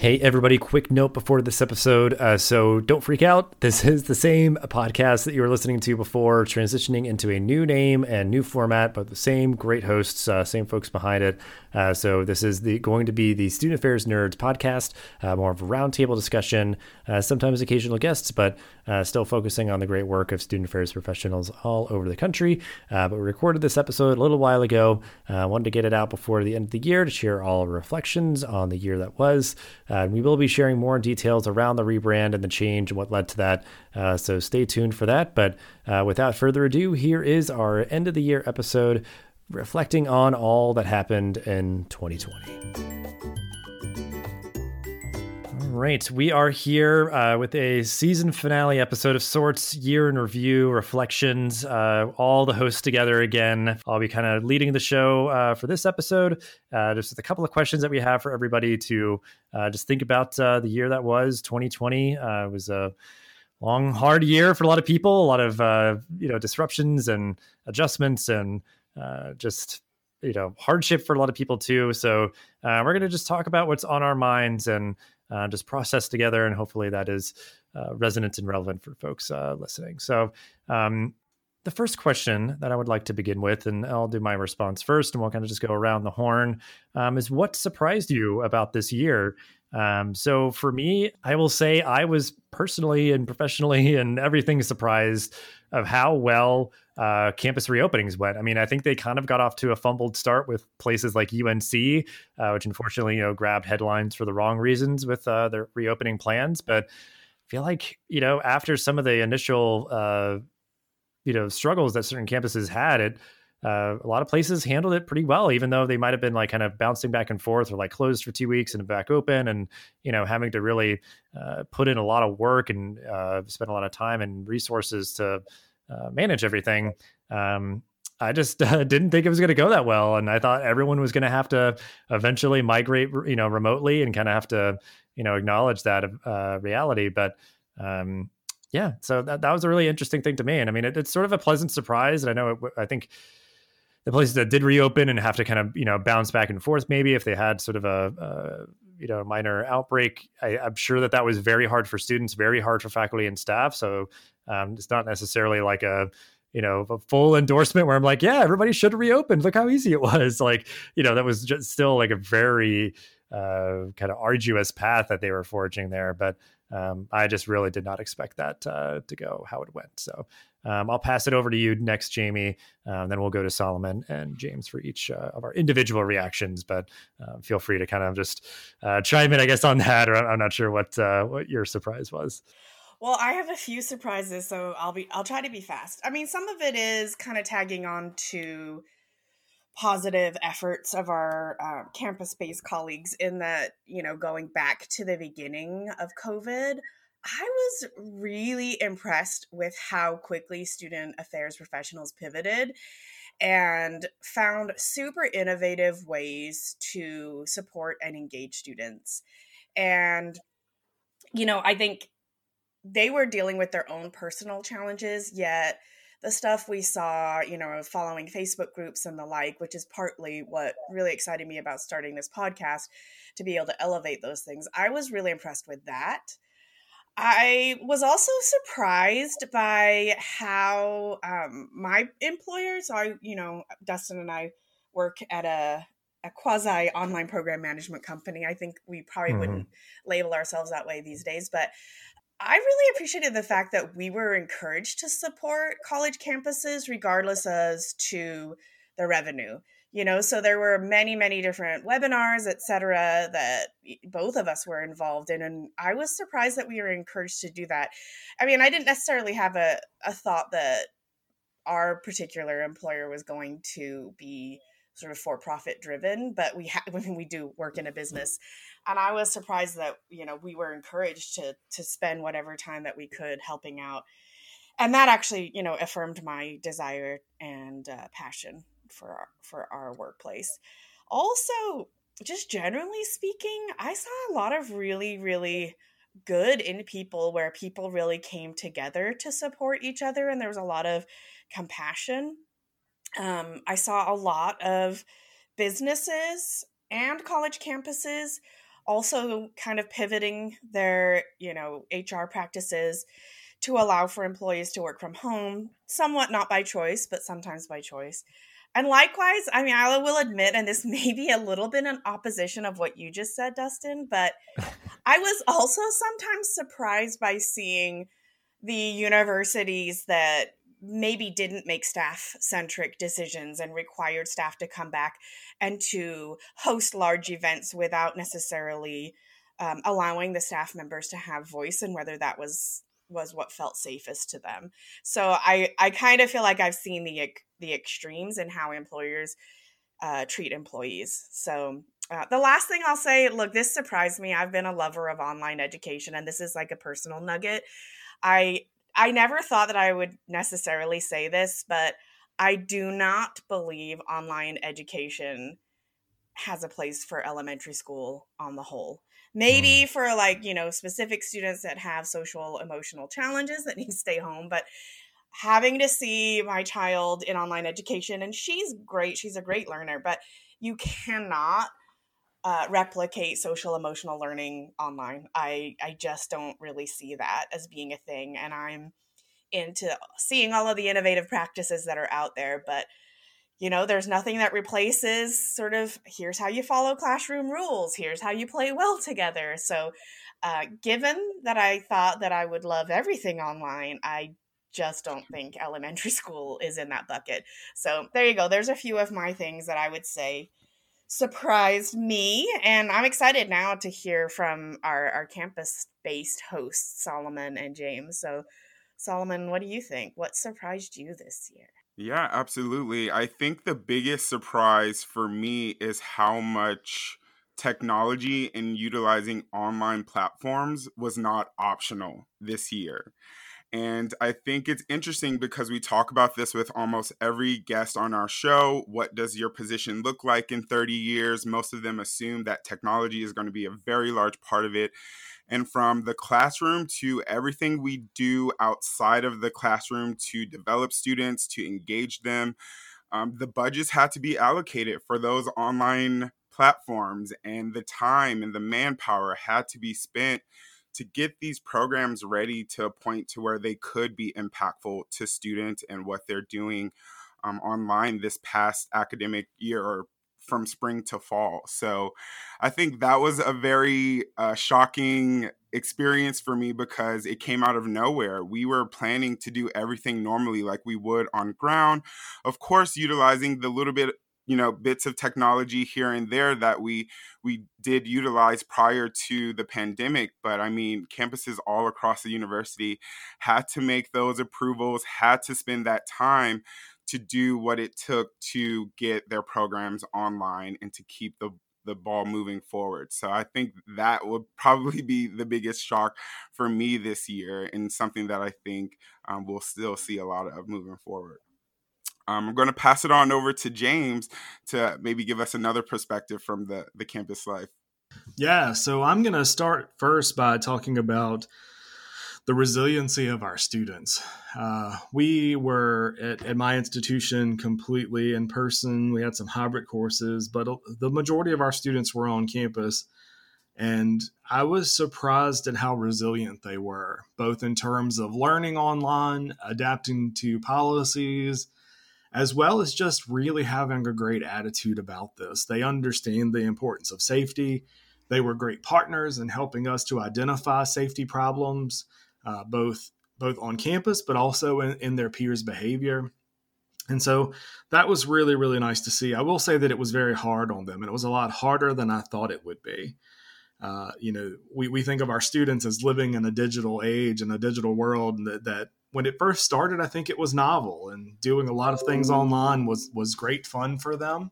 Hey, everybody, quick note before this episode. Uh, so don't freak out. This is the same podcast that you were listening to before, transitioning into a new name and new format, but the same great hosts, uh, same folks behind it. Uh, so this is the going to be the Student Affairs Nerds podcast, uh, more of a roundtable discussion, uh, sometimes occasional guests, but uh, still focusing on the great work of student affairs professionals all over the country. but we recorded this episode a little while ago. I wanted to get it out before the end of the year to share all reflections on the year that was. Uh, we will be sharing more details around the rebrand and the change and what led to that. Uh, so stay tuned for that. But uh, without further ado, here is our end of the year episode reflecting on all that happened in 2020 right, we are here uh, with a season finale episode of sorts, year in review, reflections, uh, all the hosts together again. I'll be kind of leading the show uh, for this episode, uh, just a couple of questions that we have for everybody to uh, just think about uh, the year that was 2020. it was a long, hard year for a lot of people, a lot of you know disruptions and adjustments, and just you know hardship for a lot of people too. So uh, we're going to just talk about what's on our minds and uh, just process together. And hopefully that is uh, resonant and relevant for folks uh, listening. So, um, the first question that I would like to begin with, and I'll do my response first, and we'll kind of just go around the horn, um, is what surprised you about this year? Um, so for me, I will say I was personally and professionally and everything surprised of how well uh, campus reopenings went. I mean, I think they kind of got off to a fumbled start with places like UNC, uh, which unfortunately, you know, grabbed headlines for the wrong reasons with uh, their reopening plans. But I feel like, you know, after some of the initial, uh, you know, struggles that certain campuses had, it uh, a lot of places handled it pretty well, even though they might have been like kind of bouncing back and forth or like closed for two weeks and back open, and you know having to really uh, put in a lot of work and uh, spend a lot of time and resources to uh, manage everything. Um, I just uh, didn't think it was going to go that well, and I thought everyone was going to have to eventually migrate, you know, remotely and kind of have to, you know, acknowledge that uh, reality. But um, yeah, so that that was a really interesting thing to me, and I mean, it, it's sort of a pleasant surprise. And I know, it, I think the places that did reopen and have to kind of you know bounce back and forth, maybe if they had sort of a, a you know minor outbreak, I, I'm sure that that was very hard for students, very hard for faculty and staff. So um, it's not necessarily like a you know a full endorsement where I'm like, yeah, everybody should reopen. Look how easy it was. Like you know that was just still like a very uh, kind of arduous path that they were forging there. But um, I just really did not expect that uh, to go how it went. So um, I'll pass it over to you next, Jamie. Um, then we'll go to Solomon and James for each uh, of our individual reactions. But uh, feel free to kind of just uh, chime in, I guess, on that. Or I'm not sure what uh, what your surprise was. Well, I have a few surprises, so I'll be I'll try to be fast. I mean, some of it is kind of tagging on to positive efforts of our uh, campus-based colleagues in that you know going back to the beginning of COVID. I was really impressed with how quickly student affairs professionals pivoted and found super innovative ways to support and engage students. And, you know, I think they were dealing with their own personal challenges, yet the stuff we saw, you know, following Facebook groups and the like, which is partly what really excited me about starting this podcast to be able to elevate those things. I was really impressed with that. I was also surprised by how um, my employer, so I, you know, Dustin and I work at a, a quasi online program management company. I think we probably mm-hmm. wouldn't label ourselves that way these days, but I really appreciated the fact that we were encouraged to support college campuses regardless as to the revenue you know so there were many many different webinars etc that both of us were involved in and i was surprised that we were encouraged to do that. I mean i didn't necessarily have a, a thought that our particular employer was going to be sort of for profit driven but we when we do work in a business and i was surprised that you know we were encouraged to to spend whatever time that we could helping out and that actually you know affirmed my desire and uh, passion for our, for our workplace. Also, just generally speaking, I saw a lot of really, really good in people where people really came together to support each other and there was a lot of compassion. Um, I saw a lot of businesses and college campuses also kind of pivoting their, you know, HR practices to allow for employees to work from home, somewhat not by choice, but sometimes by choice. And likewise, I mean, I will admit, and this may be a little bit in opposition of what you just said, Dustin, but I was also sometimes surprised by seeing the universities that maybe didn't make staff centric decisions and required staff to come back and to host large events without necessarily um, allowing the staff members to have voice and whether that was was what felt safest to them. So I I kind of feel like I've seen the the extremes in how employers uh, treat employees. So uh, the last thing I'll say, look, this surprised me. I've been a lover of online education, and this is like a personal nugget. I I never thought that I would necessarily say this, but I do not believe online education has a place for elementary school on the whole. Maybe mm. for like, you know, specific students that have social emotional challenges that need to stay home, but having to see my child in online education and she's great, she's a great learner, but you cannot uh, replicate social emotional learning online. I I just don't really see that as being a thing, and I'm into seeing all of the innovative practices that are out there, but you know, there's nothing that replaces sort of here's how you follow classroom rules, here's how you play well together. So, uh, given that I thought that I would love everything online, I just don't think elementary school is in that bucket. So, there you go. There's a few of my things that I would say surprised me and i'm excited now to hear from our, our campus based hosts solomon and james so solomon what do you think what surprised you this year yeah, absolutely. I think the biggest surprise for me is how much technology and utilizing online platforms was not optional this year. And I think it's interesting because we talk about this with almost every guest on our show. What does your position look like in 30 years? Most of them assume that technology is going to be a very large part of it and from the classroom to everything we do outside of the classroom to develop students, to engage them. Um, the budgets had to be allocated for those online platforms, and the time and the manpower had to be spent to get these programs ready to a point to where they could be impactful to students and what they're doing um, online this past academic year or from spring to fall. So I think that was a very uh, shocking experience for me because it came out of nowhere. We were planning to do everything normally like we would on ground. Of course, utilizing the little bit you know bits of technology here and there that we we did utilize prior to the pandemic but i mean campuses all across the university had to make those approvals had to spend that time to do what it took to get their programs online and to keep the the ball moving forward. So I think that would probably be the biggest shock for me this year and something that I think um, we'll still see a lot of moving forward. Um, I'm going to pass it on over to James to maybe give us another perspective from the, the campus life. Yeah, so I'm going to start first by talking about the resiliency of our students. Uh, we were at, at, my institution completely in person. We had some hybrid courses, but the majority of our students were on campus. And I was surprised at how resilient they were, both in terms of learning online, adapting to policies, as well as just really having a great attitude about this. They understand the importance of safety. They were great partners in helping us to identify safety problems uh, both both on campus but also in, in their peers' behavior. And so that was really, really nice to see. I will say that it was very hard on them, and it was a lot harder than I thought it would be. Uh, you know, we, we think of our students as living in a digital age and a digital world that, that when it first started, I think it was novel and doing a lot of things online was was great fun for them.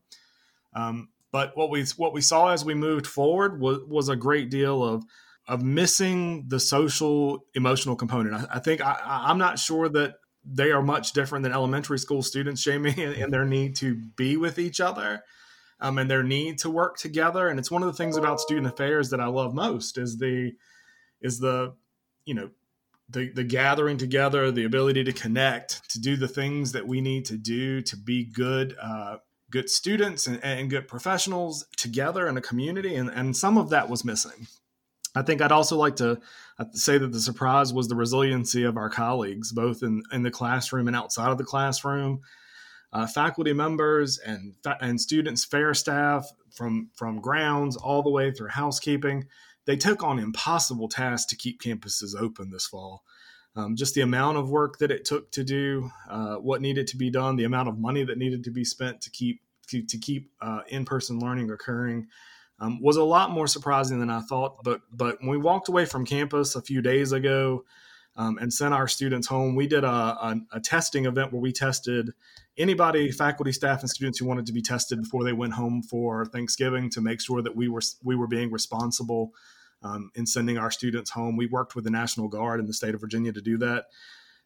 Um, but what we what we saw as we moved forward was was a great deal of of missing the social emotional component. I, I think I, am not sure that they are much different than elementary school students, Jamie, in, in their need to be with each other um, and their need to work together. And it's one of the things about student affairs that I love most is the is the you know the the gathering together, the ability to connect, to do the things that we need to do to be good uh, good students and, and good professionals together in a community, and, and some of that was missing. I think I'd also like to uh, say that the surprise was the resiliency of our colleagues, both in, in the classroom and outside of the classroom. Uh, faculty members and and students, fair staff from from grounds all the way through housekeeping, they took on impossible tasks to keep campuses open this fall. Um, just the amount of work that it took to do uh, what needed to be done, the amount of money that needed to be spent to keep to, to keep uh, in person learning occurring um, was a lot more surprising than I thought. But but when we walked away from campus a few days ago um, and sent our students home, we did a, a, a, testing event where we tested anybody, faculty, staff, and students who wanted to be tested before they went home for Thanksgiving to make sure that we were we were being responsible um, in sending our students home. We worked with the National Guard in the state of Virginia to do that.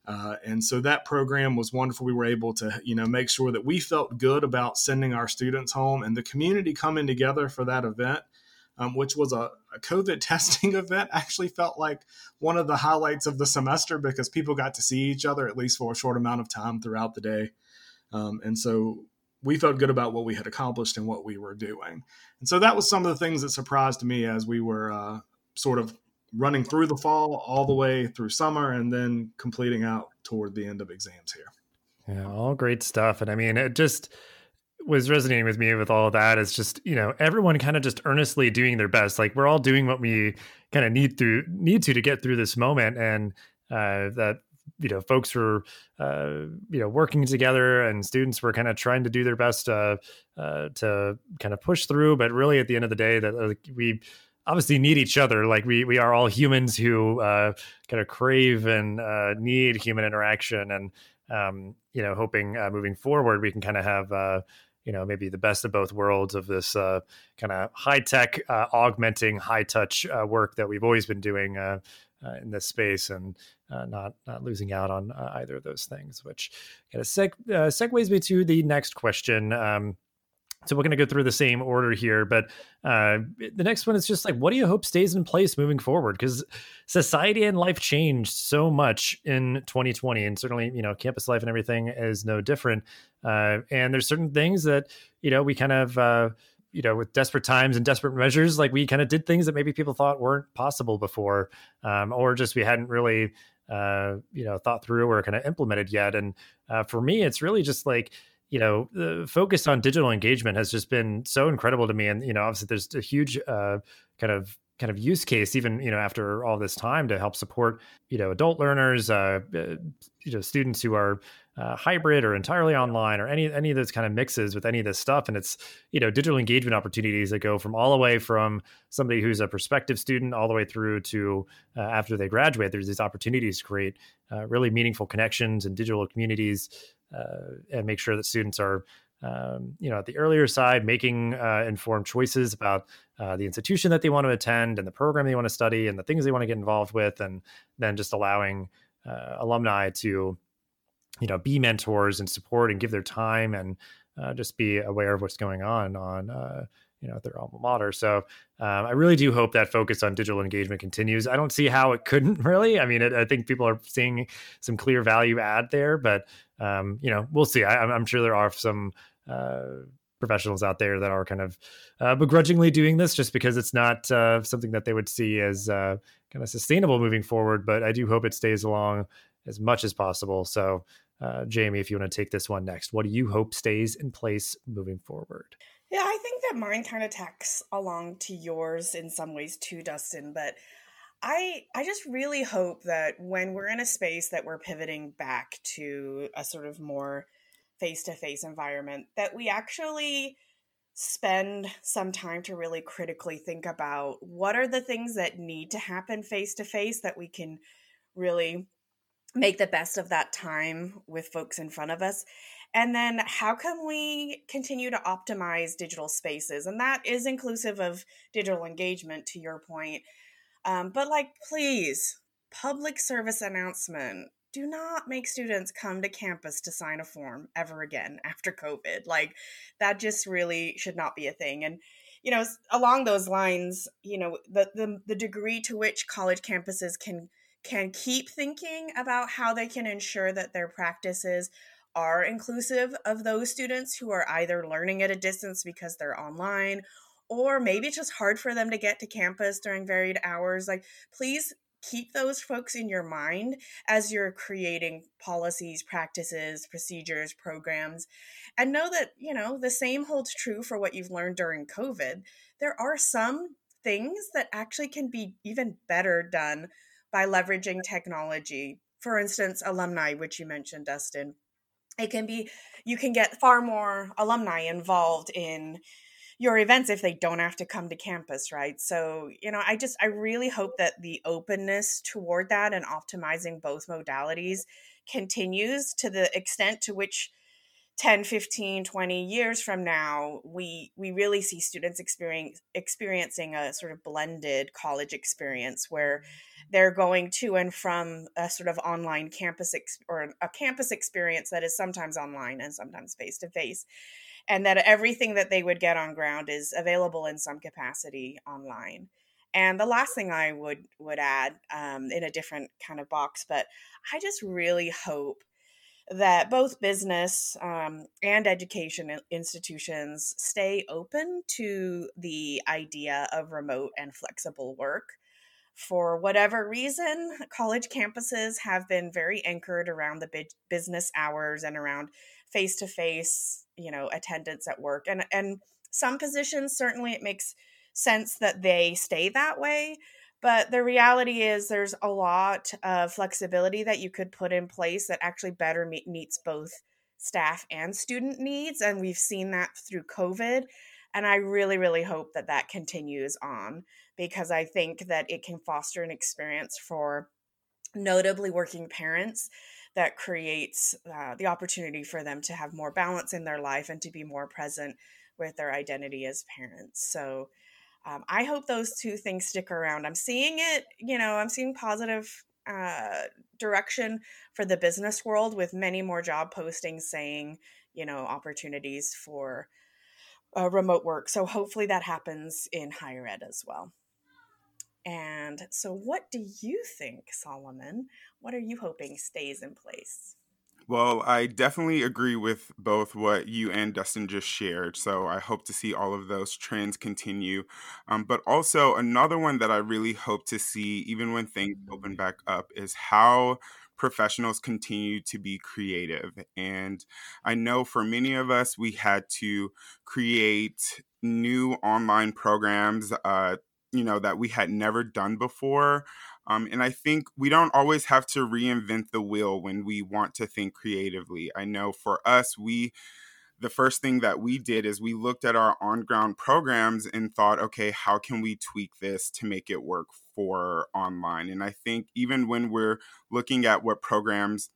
Uh, and so that program was wonderful. We were able to, you know, make sure that we felt good about sending our students home and the community coming together for that event, um, which was a, a, COVID testing event, actually felt like one of the highlights of the semester because people got to see each other at least for a short amount of time throughout the day. Um, and so we felt good about what we had accomplished and what we were doing. And so that was some of the things that surprised me as we were uh, sort of running through the fall all the way through summer and then completing out toward the end of exams here. Yeah, all great stuff. And I mean, it just was resonating with me with all of that is just, you know, everyone kind of just earnestly doing their best. Like we're all doing what we kind of need through need to to get through this moment and uh, that you know folks were uh, you know working together and students were kind of trying to do their best uh, uh, to kind of push through but really at the end of the day that uh, we obviously need each other. Like we we are all humans who uh, kind of crave and uh, need human interaction, and um, you know, hoping uh, moving forward we can kind of have. Uh, you know, maybe the best of both worlds of this uh, kind of high tech, uh, augmenting, high touch work that we've always been doing in this space, and not not losing out on either of those things. Which kind of seg- segues me to the next question. Um, so we're going to go through the same order here, but uh, the next one is just like, what do you hope stays in place moving forward? Because society and life changed so much in 2020, and certainly, you know, campus life and everything is no different. Uh, and there's certain things that you know we kind of, uh, you know, with desperate times and desperate measures, like we kind of did things that maybe people thought weren't possible before, um, or just we hadn't really, uh, you know, thought through or kind of implemented yet. And uh, for me, it's really just like you know, the focus on digital engagement has just been so incredible to me. And, you know, obviously there's a huge uh, kind of kind of use case even you know after all this time to help support you know adult learners uh, uh you know students who are uh, hybrid or entirely online or any any of those kind of mixes with any of this stuff. And it's you know digital engagement opportunities that go from all the way from somebody who's a prospective student all the way through to uh, after they graduate there's these opportunities to create uh, really meaningful connections and digital communities uh, and make sure that students are um, you know at the earlier side making uh, informed choices about uh, the institution that they want to attend and the program they want to study and the things they want to get involved with and then just allowing alumni to you know be mentors and support and give their time and uh, just be aware of what's going on on uh, you know their alma mater. So um, I really do hope that focus on digital engagement continues. I don't see how it couldn't really. I mean, it, I think people are seeing some clear value add there, but um, you know, we'll see. I, am sure there are some uh, professionals out there that are kind of uh, begrudgingly doing this just because it's not uh, something that they would see as uh, kind of sustainable moving forward. But I do hope it stays along as much as possible. So, uh, Jamie, if you want to take this one next, what do you hope stays in place moving forward? Yeah, I think that mine kind of tacks along to yours in some ways too, Dustin. But I I just really hope that when we're in a space that we're pivoting back to a sort of more face-to-face environment that we actually spend some time to really critically think about what are the things that need to happen face to face that we can really make the best of that time with folks in front of us and then how can we continue to optimize digital spaces? And that is inclusive of digital engagement, to your point. Um, but, like, please, public service announcement do not make students come to campus to sign a form ever again after COVID. Like, that just really should not be a thing. And, you know, along those lines, you know, the, the, the degree to which college campuses can can keep thinking about how they can ensure that their practices are inclusive of those students who are either learning at a distance because they're online or maybe it's just hard for them to get to campus during varied hours. Like please keep those folks in your mind as you're creating policies practices procedures programs and know that you know the same holds true for what you've learned during covid. There are some things that actually can be even better done by leveraging technology. For instance alumni which you mentioned dustin it can be you can get far more alumni involved in your events if they don't have to come to campus right? So you know i just i really hope that the openness toward that and optimizing both modalities continues to the extent to which 10 15 20 years from now we we really see students experience, experiencing a sort of blended college experience where they're going to and from a sort of online campus ex- or a campus experience that is sometimes online and sometimes face to face and that everything that they would get on ground is available in some capacity online. And the last thing i would would add um, in a different kind of box but i just really hope that both business um, and education institutions stay open to the idea of remote and flexible work. For whatever reason, college campuses have been very anchored around the business hours and around face to face, you know, attendance at work. And and some positions certainly it makes sense that they stay that way. But the reality is, there's a lot of flexibility that you could put in place that actually better meet, meets both staff and student needs. And we've seen that through COVID. And I really, really hope that that continues on because I think that it can foster an experience for notably working parents that creates uh, the opportunity for them to have more balance in their life and to be more present with their identity as parents. So, um, I hope those two things stick around. I'm seeing it, you know, I'm seeing positive uh, direction for the business world with many more job postings saying, you know, opportunities for uh, remote work. So hopefully that happens in higher ed as well. And so, what do you think, Solomon? What are you hoping stays in place? Well, I definitely agree with both what you and Dustin just shared. So I hope to see all of those trends continue. Um, but also, another one that I really hope to see, even when things open back up, is how professionals continue to be creative. And I know for many of us, we had to create new online programs. Uh, you know that we had never done before um, and I think we don't always have to reinvent the wheel when we want to think creatively. I know for us, we the first thing that we did is we looked at our on ground programs and thought, okay, how can we tweak this to make it work for online? And I think even when we're looking at what programs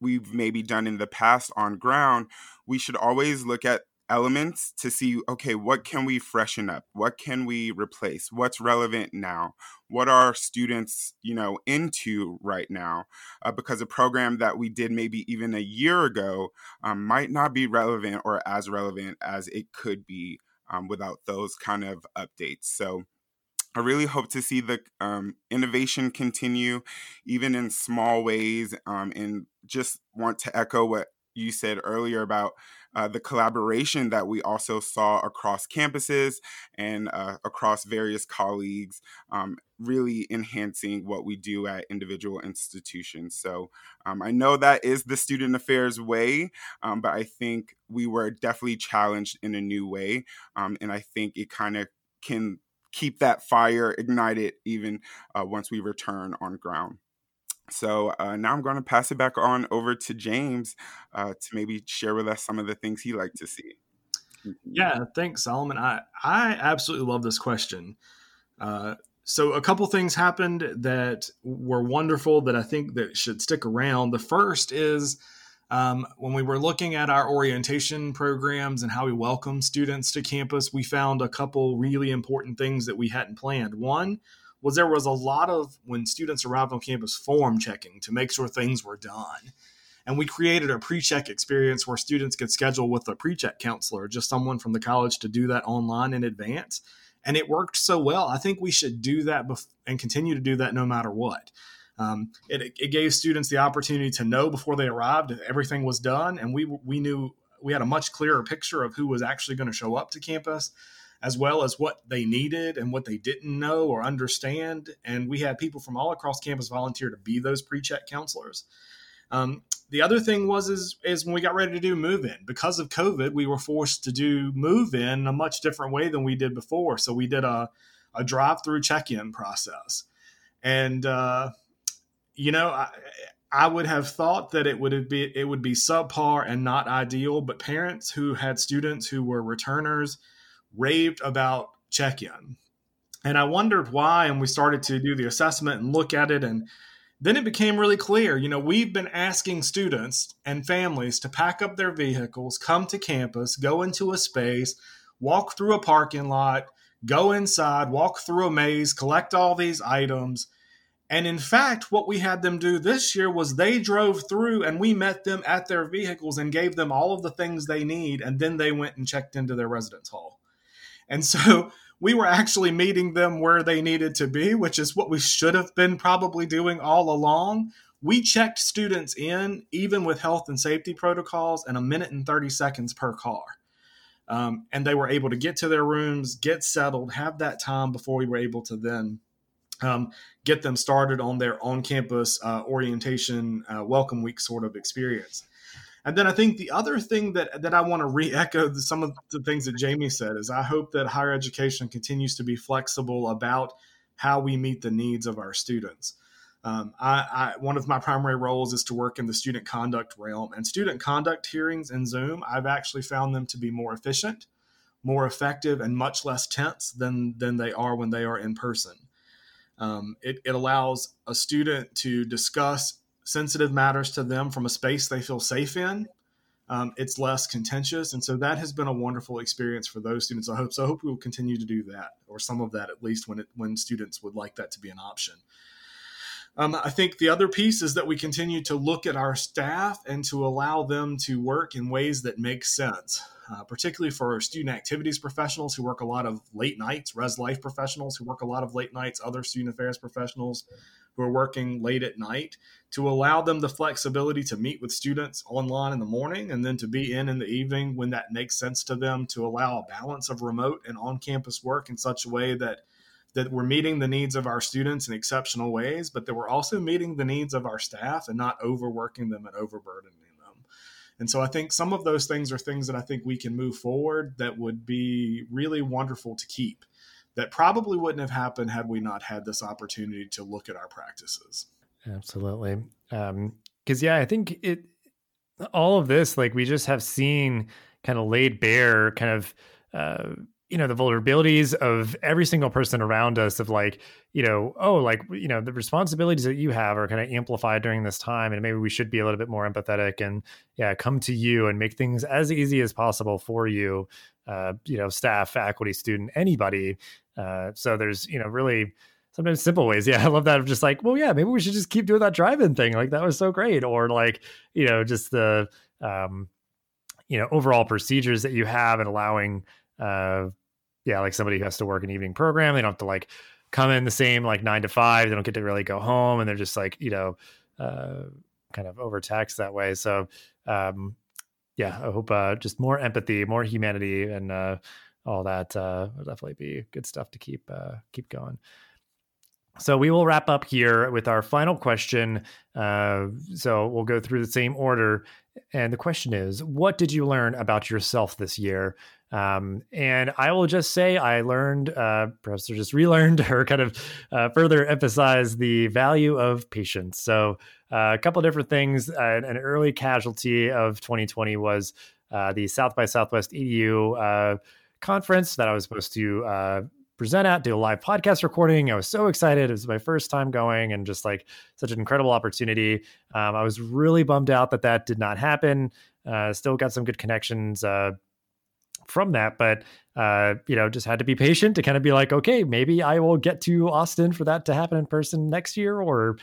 we've maybe done in the past on ground, we should always look at elements to see okay what can we freshen up? What can we replace? What's relevant now? What are students you know into right now? Uh, because a program that we did maybe even a year ago um, might not be relevant or as relevant as it could be um, without those kind of updates. So I really hope to see the um, innovation continue, even in small ways, um, and just want to echo what you said earlier about uh, the collaboration that we also saw across campuses and uh, across various colleagues, um, really enhancing what we do at individual institutions. So um, I know that is the student affairs way, um, but I think we were definitely challenged in a new way. Um, and I think it kind of can keep that fire ignited even uh, once we return on ground. So uh, now I'm going to pass it back on over to James uh, to maybe share with us some of the things he liked to see. Yeah, thanks, Solomon. I I absolutely love this question. Uh, so a couple things happened that were wonderful that I think that should stick around. The first is um, when we were looking at our orientation programs and how we welcome students to campus, we found a couple really important things that we hadn't planned. One was there was a lot of when students arrived on campus form checking to make sure things were done. And we created a pre-check experience where students could schedule with a pre-check counselor, just someone from the college to do that online in advance. And it worked so well. I think we should do that bef- and continue to do that no matter what. Um, it, it gave students the opportunity to know before they arrived if everything was done, and we we knew we had a much clearer picture of who was actually going to show up to campus, as well as what they needed and what they didn't know or understand. And we had people from all across campus volunteer to be those pre-check counselors. Um, the other thing was is is when we got ready to do move in because of COVID, we were forced to do move in a much different way than we did before. So we did a a drive through check in process, and uh, you know. I, I would have thought that it would be it would be subpar and not ideal, but parents who had students who were returners raved about check-in. And I wondered why and we started to do the assessment and look at it and then it became really clear, you know, we've been asking students and families to pack up their vehicles, come to campus, go into a space, walk through a parking lot, go inside, walk through a maze, collect all these items and in fact, what we had them do this year was they drove through and we met them at their vehicles and gave them all of the things they need. And then they went and checked into their residence hall. And so we were actually meeting them where they needed to be, which is what we should have been probably doing all along. We checked students in, even with health and safety protocols, in a minute and 30 seconds per car. Um, and they were able to get to their rooms, get settled, have that time before we were able to then um, get them started on their on campus uh, orientation uh, welcome week sort of experience. And then I think the other thing that, that I want to re echo some of the things that Jamie said is I hope that higher education continues to be flexible about how we meet the needs of our students. Um, I, I, one of my primary roles is to work in the student conduct realm, and student conduct hearings in Zoom, I've actually found them to be more efficient, more effective, and much less tense than than they are when they are in person. Um, it, it allows a student to discuss sensitive matters to them from a space they feel safe in. Um, it's less contentious, and so that has been a wonderful experience for those students. I hope so. I hope we will continue to do that, or some of that at least, when it when students would like that to be an option. Um, I think the other piece is that we continue to look at our staff and to allow them to work in ways that make sense uh, particularly for student activities professionals who work a lot of late nights, res life professionals who work a lot of late nights, other student affairs professionals who are working late at night, to allow them the flexibility to meet with students online in the morning and then to be in in the evening when that makes sense to them, to allow a balance of remote and on campus work in such a way that that we're meeting the needs of our students in exceptional ways, but that we're also meeting the needs of our staff and not overworking them and overburdening them. and so I think some of those things are things that I think we can move forward that would be really wonderful to keep that probably wouldn't have happened had we not had this opportunity to look at our practices. Absolutely. Um, cause yeah, I think it, all of this, like we just have seen kind of laid bare kind of, uh, you know the vulnerabilities of every single person around us of like you know oh like you know the responsibilities that you have are kind of amplified during this time and maybe we should be a little bit more empathetic and yeah come to you and make things as easy as possible for you uh, you know staff faculty student anybody uh, so there's you know really sometimes simple ways yeah i love that of just like well yeah maybe we should just keep doing that drive-in thing like that was so great or like you know just the um you know overall procedures that you have and allowing uh, yeah, like somebody who has to work an evening program, they don't have to like come in the same like nine to five. They don't get to really go home, and they're just like you know, uh, kind of overtaxed that way. So, um, yeah, I hope uh, just more empathy, more humanity, and uh, all that uh, will definitely be good stuff to keep uh, keep going. So we will wrap up here with our final question. Uh, so we'll go through the same order. And the question is, what did you learn about yourself this year? Um, and I will just say I learned, uh, perhaps just relearned or kind of uh, further emphasize the value of patience. So uh, a couple different things. Uh, an early casualty of 2020 was uh, the South by Southwest EDU conference that I was supposed to present at, do a live podcast recording. I was so excited. It was my first time going and just like such an incredible opportunity. Um, I was really bummed out that that did not happen. Uh, still got some good connections uh, from that, but uh, you know, just had to be patient to kind of be like, okay, maybe I will get to Austin for that to happen in person next year or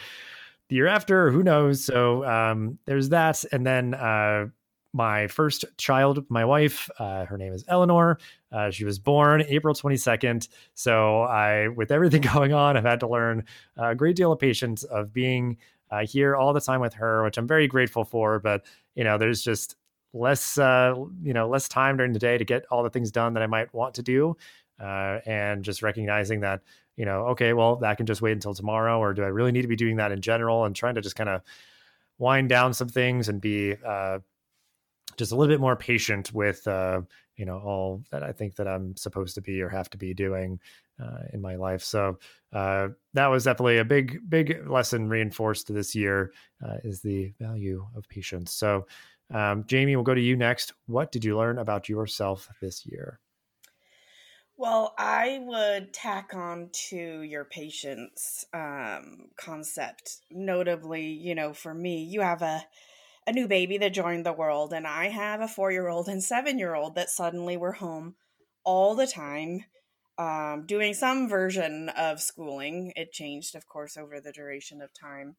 the year after, who knows? So um, there's that, and then uh, my first child, my wife. Uh, her name is Eleanor. Uh, she was born April 22nd. So I, with everything going on, I've had to learn a great deal of patience of being uh, here all the time with her, which I'm very grateful for. But you know, there's just less, uh, you know, less time during the day to get all the things done that I might want to do, uh, and just recognizing that, you know, okay, well, that can just wait until tomorrow, or do I really need to be doing that in general? And trying to just kind of wind down some things and be uh, just a little bit more patient with uh, you know all that I think that I'm supposed to be or have to be doing uh, in my life. So uh, that was definitely a big big lesson reinforced this year uh, is the value of patience. So um, Jamie, we'll go to you next. What did you learn about yourself this year? Well, I would tack on to your patience um, concept. Notably, you know, for me, you have a a new baby that joined the world, and I have a four year old and seven year old that suddenly were home all the time, um, doing some version of schooling. It changed, of course, over the duration of time,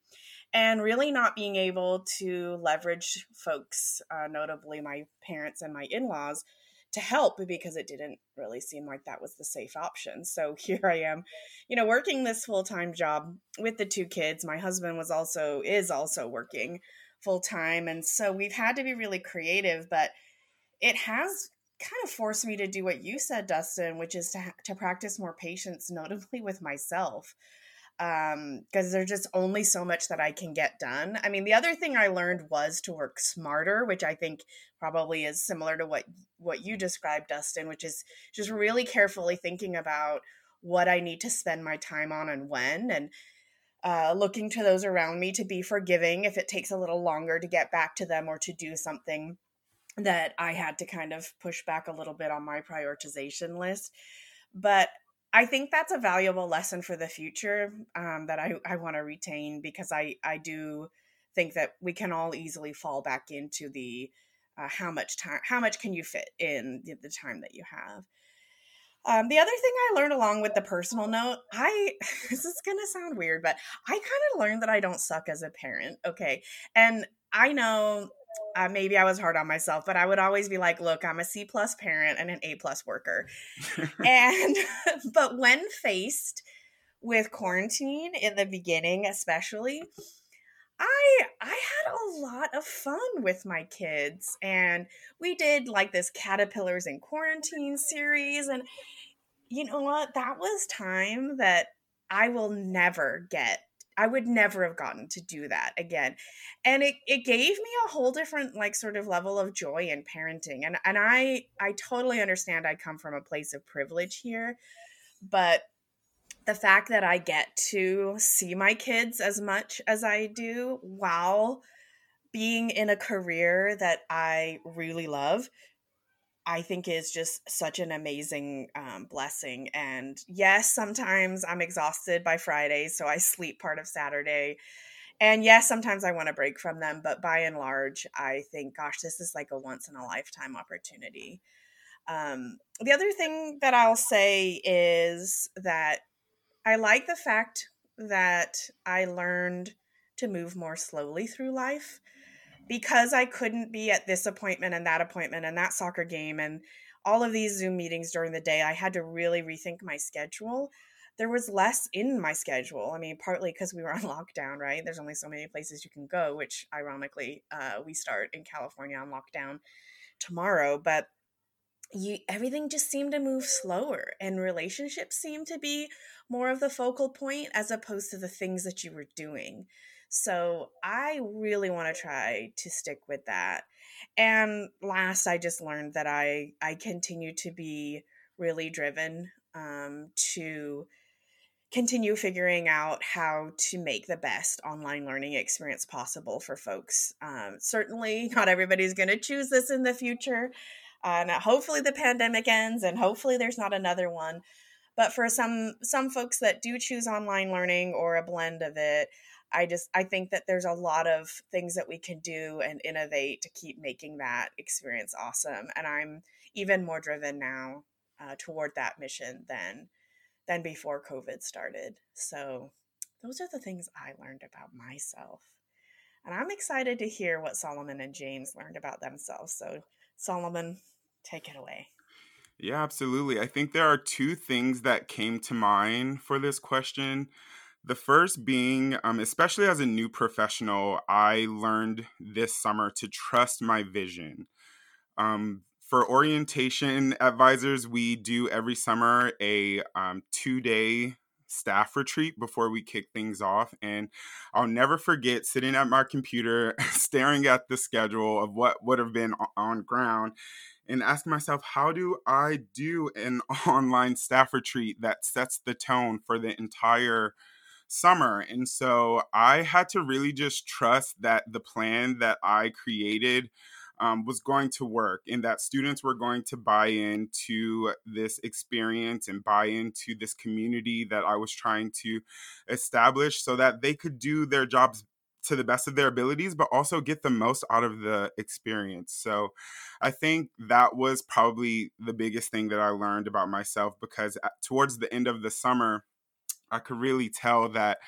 and really not being able to leverage folks, uh, notably my parents and my in laws, to help because it didn't really seem like that was the safe option. So here I am, you know, working this full time job with the two kids. My husband was also, is also working full time. And so we've had to be really creative, but it has kind of forced me to do what you said, Dustin, which is to, to practice more patience, notably with myself. Um, because there's just only so much that I can get done. I mean, the other thing I learned was to work smarter, which I think probably is similar to what what you described, Dustin, which is just really carefully thinking about what I need to spend my time on and when, and uh, looking to those around me to be forgiving if it takes a little longer to get back to them or to do something that I had to kind of push back a little bit on my prioritization list. But I think that's a valuable lesson for the future um, that I, I want to retain because I, I do think that we can all easily fall back into the uh, how much time, how much can you fit in the, the time that you have. Um, the other thing I learned along with the personal note, I this is gonna sound weird, but I kind of learned that I don't suck as a parent. Okay, and I know uh, maybe I was hard on myself, but I would always be like, "Look, I'm a C plus parent and an A plus worker," and but when faced with quarantine in the beginning, especially, I I had a lot of fun with my kids and we did like this caterpillars in quarantine series and you know what? That was time that I will never get. I would never have gotten to do that again. And it, it gave me a whole different like sort of level of joy in parenting. And and I I totally understand I come from a place of privilege here, but the fact that I get to see my kids as much as I do while being in a career that I really love I think is just such an amazing um, blessing. And yes, sometimes I'm exhausted by Friday, so I sleep part of Saturday. And yes, sometimes I want to break from them, but by and large, I think, gosh, this is like a once in a lifetime opportunity. Um, the other thing that I'll say is that I like the fact that I learned to move more slowly through life because I couldn't be at this appointment and that appointment and that soccer game and all of these Zoom meetings during the day, I had to really rethink my schedule. There was less in my schedule. I mean, partly because we were on lockdown, right? There's only so many places you can go, which ironically, uh, we start in California on lockdown tomorrow. But you, everything just seemed to move slower, and relationships seemed to be more of the focal point as opposed to the things that you were doing. So I really want to try to stick with that. And last, I just learned that I I continue to be really driven um, to continue figuring out how to make the best online learning experience possible for folks. Um, certainly, not everybody's going to choose this in the future. And hopefully, the pandemic ends, and hopefully, there's not another one. But for some some folks that do choose online learning or a blend of it, I just I think that there's a lot of things that we can do and innovate to keep making that experience awesome. And I'm even more driven now uh, toward that mission than than before COVID started. So those are the things I learned about myself. And I'm excited to hear what Solomon and James learned about themselves. So, Solomon, take it away. Yeah, absolutely. I think there are two things that came to mind for this question. The first being, um, especially as a new professional, I learned this summer to trust my vision. Um, for orientation advisors, we do every summer a um, two day staff retreat before we kick things off. And I'll never forget sitting at my computer, staring at the schedule of what would have been on ground and ask myself, how do I do an online staff retreat that sets the tone for the entire summer? And so I had to really just trust that the plan that I created um, was going to work and that students were going to buy into this experience and buy into this community that I was trying to establish so that they could do their jobs to the best of their abilities, but also get the most out of the experience. So I think that was probably the biggest thing that I learned about myself because uh, towards the end of the summer, I could really tell that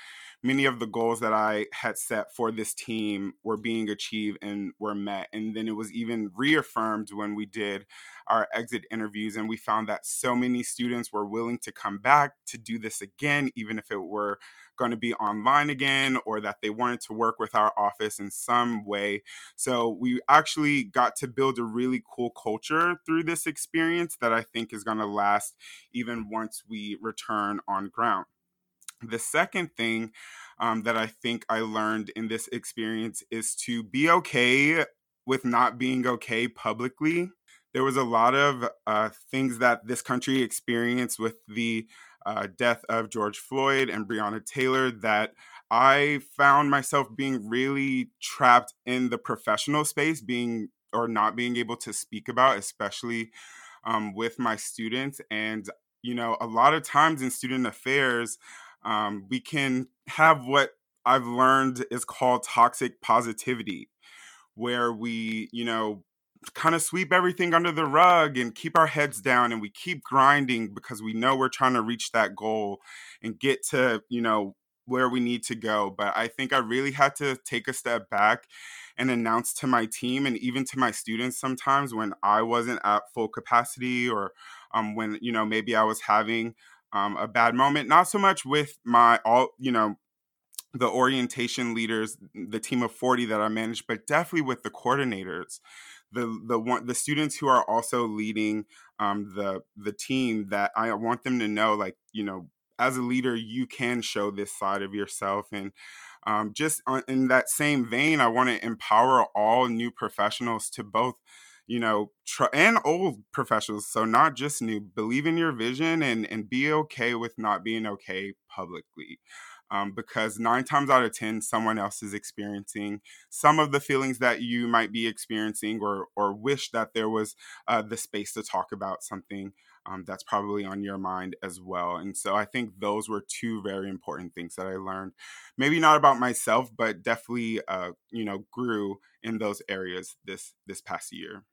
many of the goals that I had set for this team were being achieved and were met. And then it was even reaffirmed when we did our exit interviews, and we found that so many students were willing to come back to do this again, even if it were going to be online again or that they wanted to work with our office in some way. So we actually got to build a really cool culture through this experience that I think is going to last even once we return on ground. The second thing um, that I think I learned in this experience is to be okay with not being okay publicly. There was a lot of uh, things that this country experienced with the uh, death of George Floyd and Breonna Taylor that I found myself being really trapped in the professional space, being or not being able to speak about, especially um, with my students. And, you know, a lot of times in student affairs, um, we can have what I've learned is called toxic positivity, where we, you know, kind of sweep everything under the rug and keep our heads down and we keep grinding because we know we're trying to reach that goal and get to, you know, where we need to go. But I think I really had to take a step back and announce to my team and even to my students sometimes when I wasn't at full capacity or um, when, you know, maybe I was having um, a bad moment. Not so much with my all, you know, the orientation leaders, the team of 40 that I manage, but definitely with the coordinators, the the one the students who are also leading um, the the team. That I want them to know, like you know, as a leader, you can show this side of yourself and. Um, just in that same vein, I want to empower all new professionals to both you know, try, and old professionals. So not just new. Believe in your vision and and be okay with not being okay publicly. Um, because nine times out of 10, someone else is experiencing some of the feelings that you might be experiencing or, or wish that there was uh, the space to talk about something um, that's probably on your mind as well. And so I think those were two very important things that I learned. Maybe not about myself, but definitely, uh, you know, grew in those areas this this past year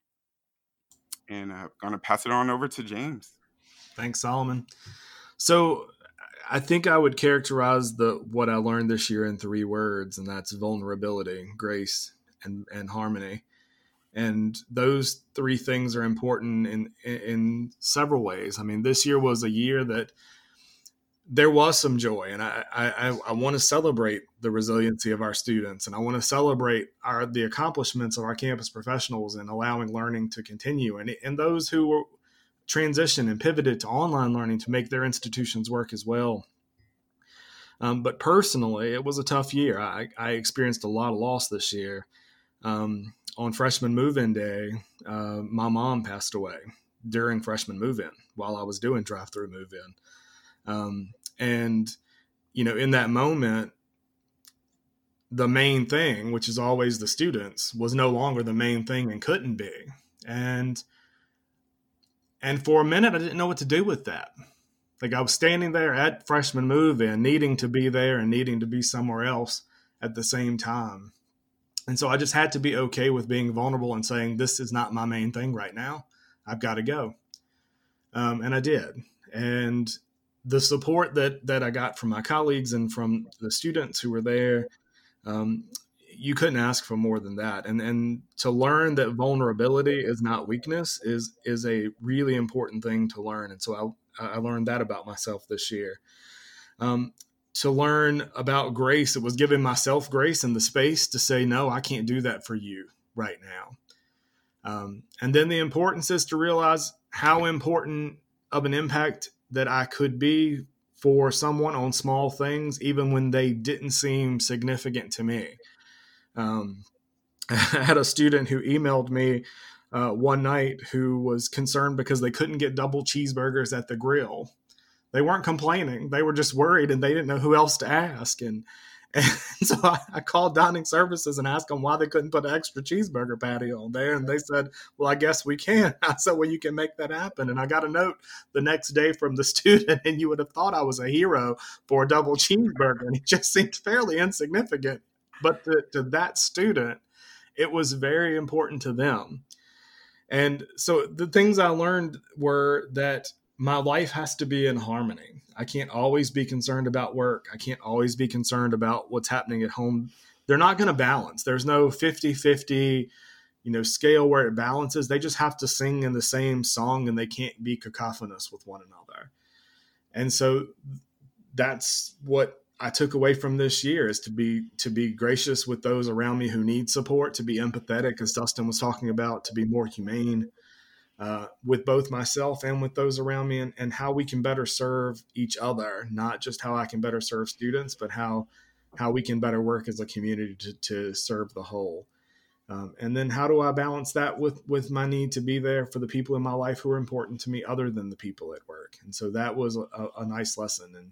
and uh, I'm going to pass it on over to James. Thanks, Solomon. So I think I would characterize the what I learned this year in three words, and that's vulnerability, grace, and and harmony. And those three things are important in, in, in several ways. I mean, this year was a year that there was some joy, and I I, I want to celebrate the resiliency of our students, and I want to celebrate our the accomplishments of our campus professionals and allowing learning to continue, and and those who were transitioned and pivoted to online learning to make their institutions work as well. Um, but personally, it was a tough year. I, I experienced a lot of loss this year. Um, on freshman move-in day, uh, my mom passed away during freshman move-in while I was doing drive-through move-in. Um, and, you know, in that moment, the main thing, which is always the students, was no longer the main thing and couldn't be. And and for a minute I didn't know what to do with that. Like I was standing there at freshman move in, needing to be there and needing to be somewhere else at the same time. And so I just had to be okay with being vulnerable and saying, this is not my main thing right now. I've got to go. Um, and I did. And the support that that I got from my colleagues and from the students who were there, um, you couldn't ask for more than that. And and to learn that vulnerability is not weakness is is a really important thing to learn. And so I I learned that about myself this year. Um, to learn about grace, it was giving myself grace and the space to say, no, I can't do that for you right now. Um, and then the importance is to realize how important of an impact that I could be for someone on small things, even when they didn't seem significant to me. Um, I had a student who emailed me uh, one night who was concerned because they couldn't get double cheeseburgers at the grill. They weren't complaining; they were just worried, and they didn't know who else to ask. And and so I, I, called dining services and asked them why they couldn't put an extra cheeseburger patty on there. And they said, Well, I guess we can. I said, Well, you can make that happen. And I got a note the next day from the student, and you would have thought I was a hero for a double cheeseburger. And it just seemed fairly insignificant. But to, to that student, it was very important to them. And so the things I learned were that my life has to be in harmony. I can't always be concerned about work. I can't always be concerned about what's happening at home. They're not going to balance. There's no 50-50, you know, scale where it balances. They just have to sing in the same song and they can't be cacophonous with one another. And so that's what I took away from this year is to be to be gracious with those around me who need support, to be empathetic as Dustin was talking about, to be more humane uh, with both myself and with those around me and, and how we can better serve each other not just how i can better serve students but how how we can better work as a community to, to serve the whole. Um, and then how do i balance that with with my need to be there for the people in my life who are important to me other than the people at work? And so that was a, a nice lesson. And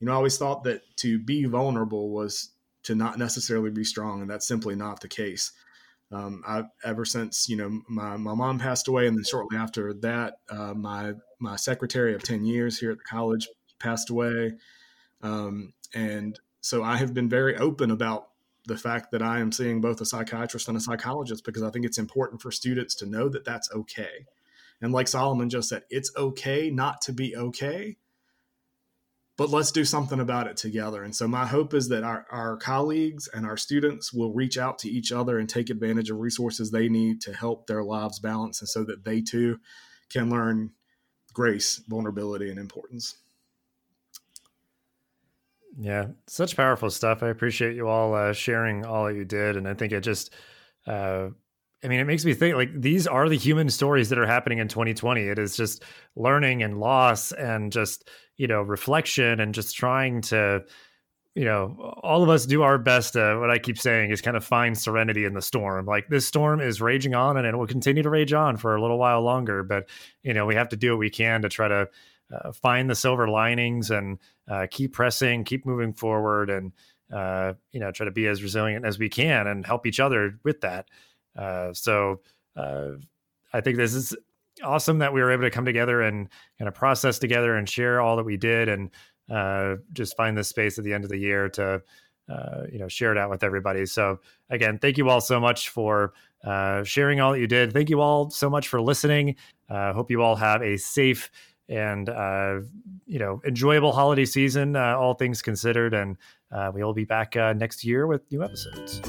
you know i always thought that to be vulnerable was to not necessarily be strong and that's simply not the case um, I ever since you know my, my mom passed away, and then shortly after that, uh, my my secretary of ten years here at the college passed away, um, and so I have been very open about the fact that I am seeing both a psychiatrist and a psychologist because I think it's important for students to know that that's okay. And like Solomon just said, it's okay not to be okay but let's do something about it together. And so my hope is that our, our colleagues and our students will reach out to each other and take advantage of resources they need to help their lives balance and so that they too can learn grace, vulnerability, and importance. Yeah, such powerful stuff. I appreciate you all uh, sharing all that you did. And I think it just, uh, I mean, it makes me think like these are the human stories that are happening in 2020. It is just learning and loss and just, you know, reflection and just trying to, you know, all of us do our best. To, what I keep saying is kind of find serenity in the storm. Like this storm is raging on and it will continue to rage on for a little while longer. But, you know, we have to do what we can to try to uh, find the silver linings and uh, keep pressing, keep moving forward and, uh, you know, try to be as resilient as we can and help each other with that. Uh, so uh, I think this is awesome that we were able to come together and kind of process together and share all that we did and uh, just find this space at the end of the year to uh, you know share it out with everybody. So again, thank you all so much for uh, sharing all that you did. Thank you all so much for listening. Uh, hope you all have a safe and uh, you know enjoyable holiday season, uh, all things considered. And we will be back next year with new episodes.